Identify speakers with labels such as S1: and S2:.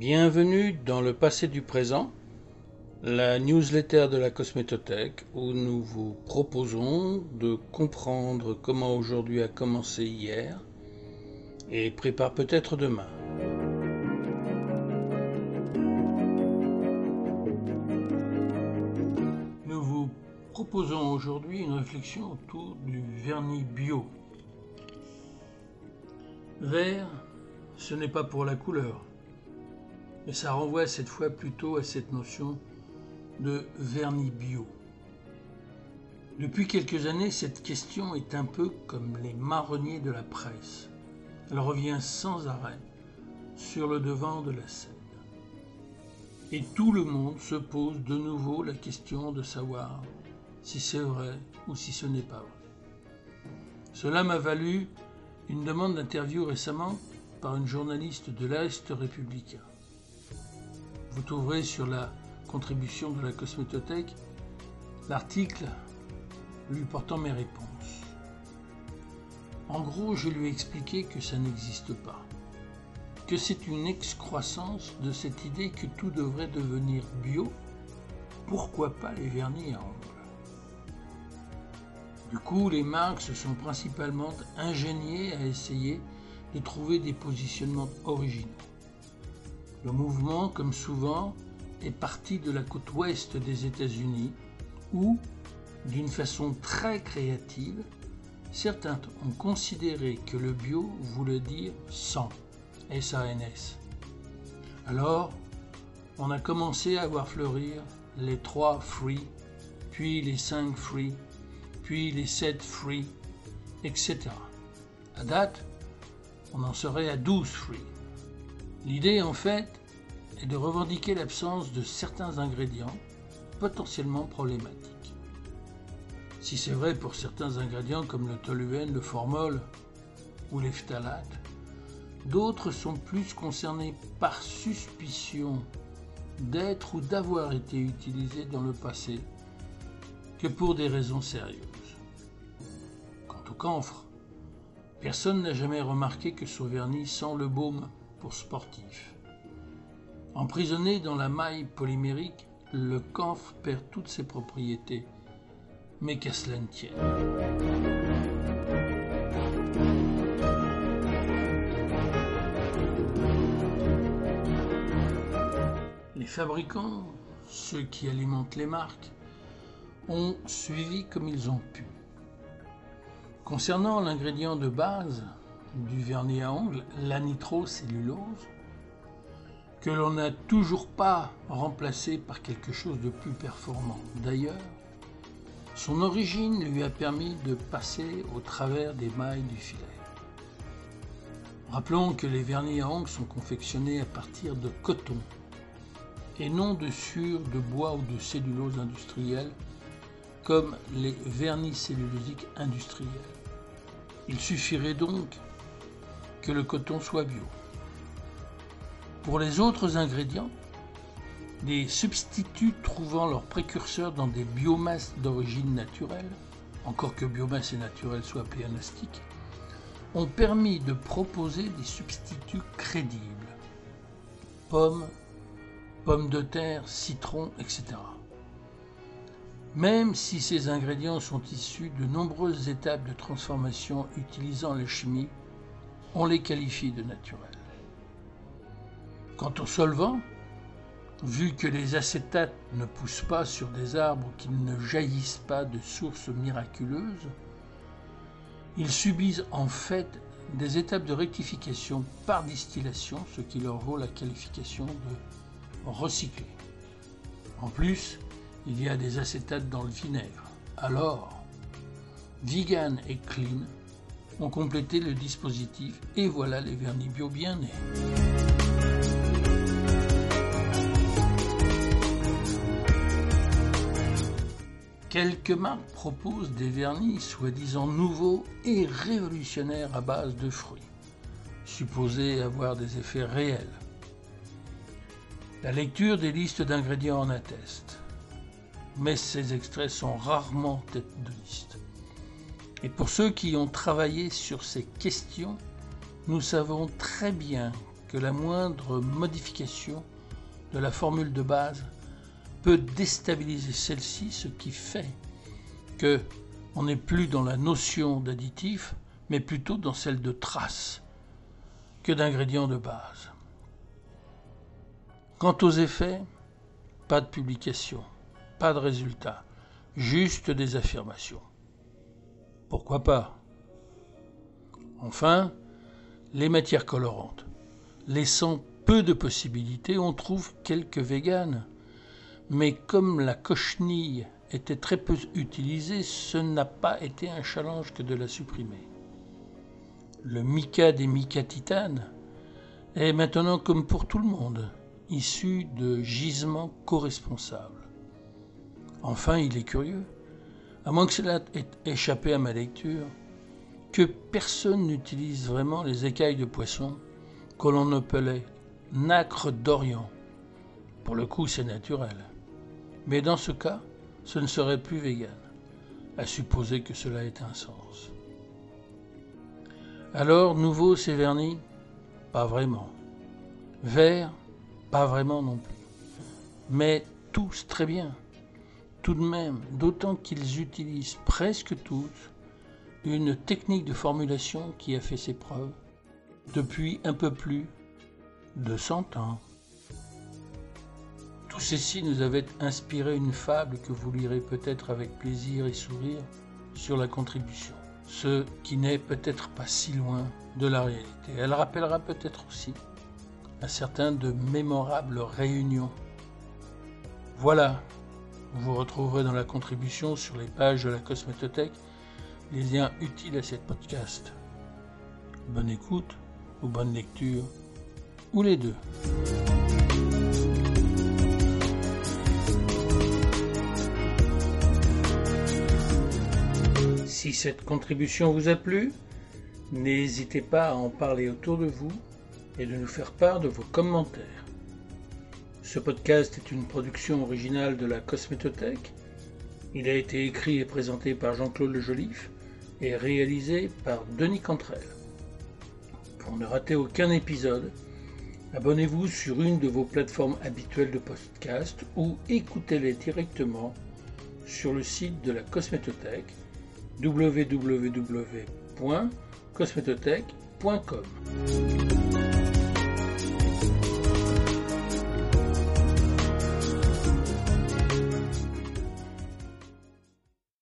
S1: Bienvenue dans le passé du présent, la newsletter de la Cosmétothèque où nous vous proposons de comprendre comment aujourd'hui a commencé hier et prépare peut-être demain. Nous vous proposons aujourd'hui une réflexion autour du vernis bio. Vert, ce n'est pas pour la couleur, mais ça renvoie cette fois plutôt à cette notion de vernis bio. Depuis quelques années, cette question est un peu comme les marronniers de la presse. Elle revient sans arrêt sur le devant de la scène. Et tout le monde se pose de nouveau la question de savoir si c'est vrai ou si ce n'est pas vrai. Cela m'a valu une demande d'interview récemment par une journaliste de l'Est républicain. Vous trouverez sur la contribution de la Cosmétothèque l'article lui portant mes réponses. En gros, je lui ai expliqué que ça n'existe pas, que c'est une excroissance de cette idée que tout devrait devenir bio, pourquoi pas les vernis à ongles. Du coup, les marques se sont principalement ingéniées à essayer de trouver des positionnements originaux. Le mouvement, comme souvent, est parti de la côte ouest des États-Unis où, d'une façon très créative, certains ont considéré que le bio voulait dire sans, S-A-N-S. Alors, on a commencé à voir fleurir les trois free, puis les cinq free, puis les sept free, etc. À date, on en serait à 12 free. L'idée, en fait, est de revendiquer l'absence de certains ingrédients potentiellement problématiques. Si c'est vrai pour certains ingrédients comme le toluène, le formol ou les phtalates, d'autres sont plus concernés par suspicion d'être ou d'avoir été utilisés dans le passé que pour des raisons sérieuses. Quant au camphre, personne n'a jamais remarqué que ce vernis sent le baume pour sportifs. Emprisonné dans la maille polymérique, le camphre perd toutes ses propriétés. Mais qu'à cela ne tienne. Les fabricants, ceux qui alimentent les marques, ont suivi comme ils ont pu. Concernant l'ingrédient de base du vernis à ongles, la nitrocellulose, que l'on n'a toujours pas remplacé par quelque chose de plus performant. D'ailleurs, son origine lui a permis de passer au travers des mailles du filet. Rappelons que les vernis à ongles sont confectionnés à partir de coton et non de sur de bois ou de cellulose industrielle comme les vernis cellulosiques industriels. Il suffirait donc que le coton soit bio. Pour les autres ingrédients, des substituts trouvant leur précurseur dans des biomasses d'origine naturelle, encore que biomasse et naturelle soient pléonastiques, ont permis de proposer des substituts crédibles. Pommes, pommes de terre, citron, etc. Même si ces ingrédients sont issus de nombreuses étapes de transformation utilisant la chimie, on les qualifie de naturels. Quant aux solvants, vu que les acétates ne poussent pas sur des arbres qui ne jaillissent pas de sources miraculeuses, ils subissent en fait des étapes de rectification par distillation, ce qui leur vaut la qualification de recyclé. En plus, il y a des acétates dans le vinaigre. Alors, vegan et clean ont complété le dispositif et voilà les vernis bio bien nés. Quelques marques proposent des vernis soi-disant nouveaux et révolutionnaires à base de fruits, supposés avoir des effets réels. La lecture des listes d'ingrédients en atteste, mais ces extraits sont rarement tête de liste. Et pour ceux qui ont travaillé sur ces questions, nous savons très bien que la moindre modification de la formule de base peut déstabiliser celle-ci, ce qui fait que on n'est plus dans la notion d'additif, mais plutôt dans celle de trace que d'ingrédients de base. Quant aux effets, pas de publication, pas de résultats, juste des affirmations. Pourquoi pas? Enfin, les matières colorantes. Laissant peu de possibilités, on trouve quelques véganes. Mais comme la cochenille était très peu utilisée, ce n'a pas été un challenge que de la supprimer. Le mica des mica titane est maintenant comme pour tout le monde, issu de gisements co-responsables. Enfin, il est curieux, à moins que cela ait échappé à ma lecture, que personne n'utilise vraiment les écailles de poisson que l'on appelait nacre d'Orient. Pour le coup, c'est naturel. Mais dans ce cas, ce ne serait plus vegan, à supposer que cela ait un sens. Alors, nouveau, c'est verni? Pas vraiment. Vert? Pas vraiment non plus. Mais tous très bien. Tout de même, d'autant qu'ils utilisent presque tous une technique de formulation qui a fait ses preuves depuis un peu plus de 100 ans. Tout ceci nous avait inspiré une fable que vous lirez peut-être avec plaisir et sourire sur la contribution, ce qui n'est peut-être pas si loin de la réalité. Elle rappellera peut-être aussi un certain de mémorables réunions. Voilà, vous retrouverez dans la contribution sur les pages de la Cosmétothèque les liens utiles à cette podcast. Bonne écoute ou bonne lecture, ou les deux. Si cette contribution vous a plu, n'hésitez pas à en parler autour de vous et de nous faire part de vos commentaires. Ce podcast est une production originale de la Cosmétothèque. Il a été écrit et présenté par Jean-Claude Le est réalisé par Denis Cantrel. Pour ne rater aucun épisode, abonnez-vous sur une de vos plateformes habituelles de podcast ou écoutez-les directement sur le site de la Cosmétothèque www.cosmétothèque.com.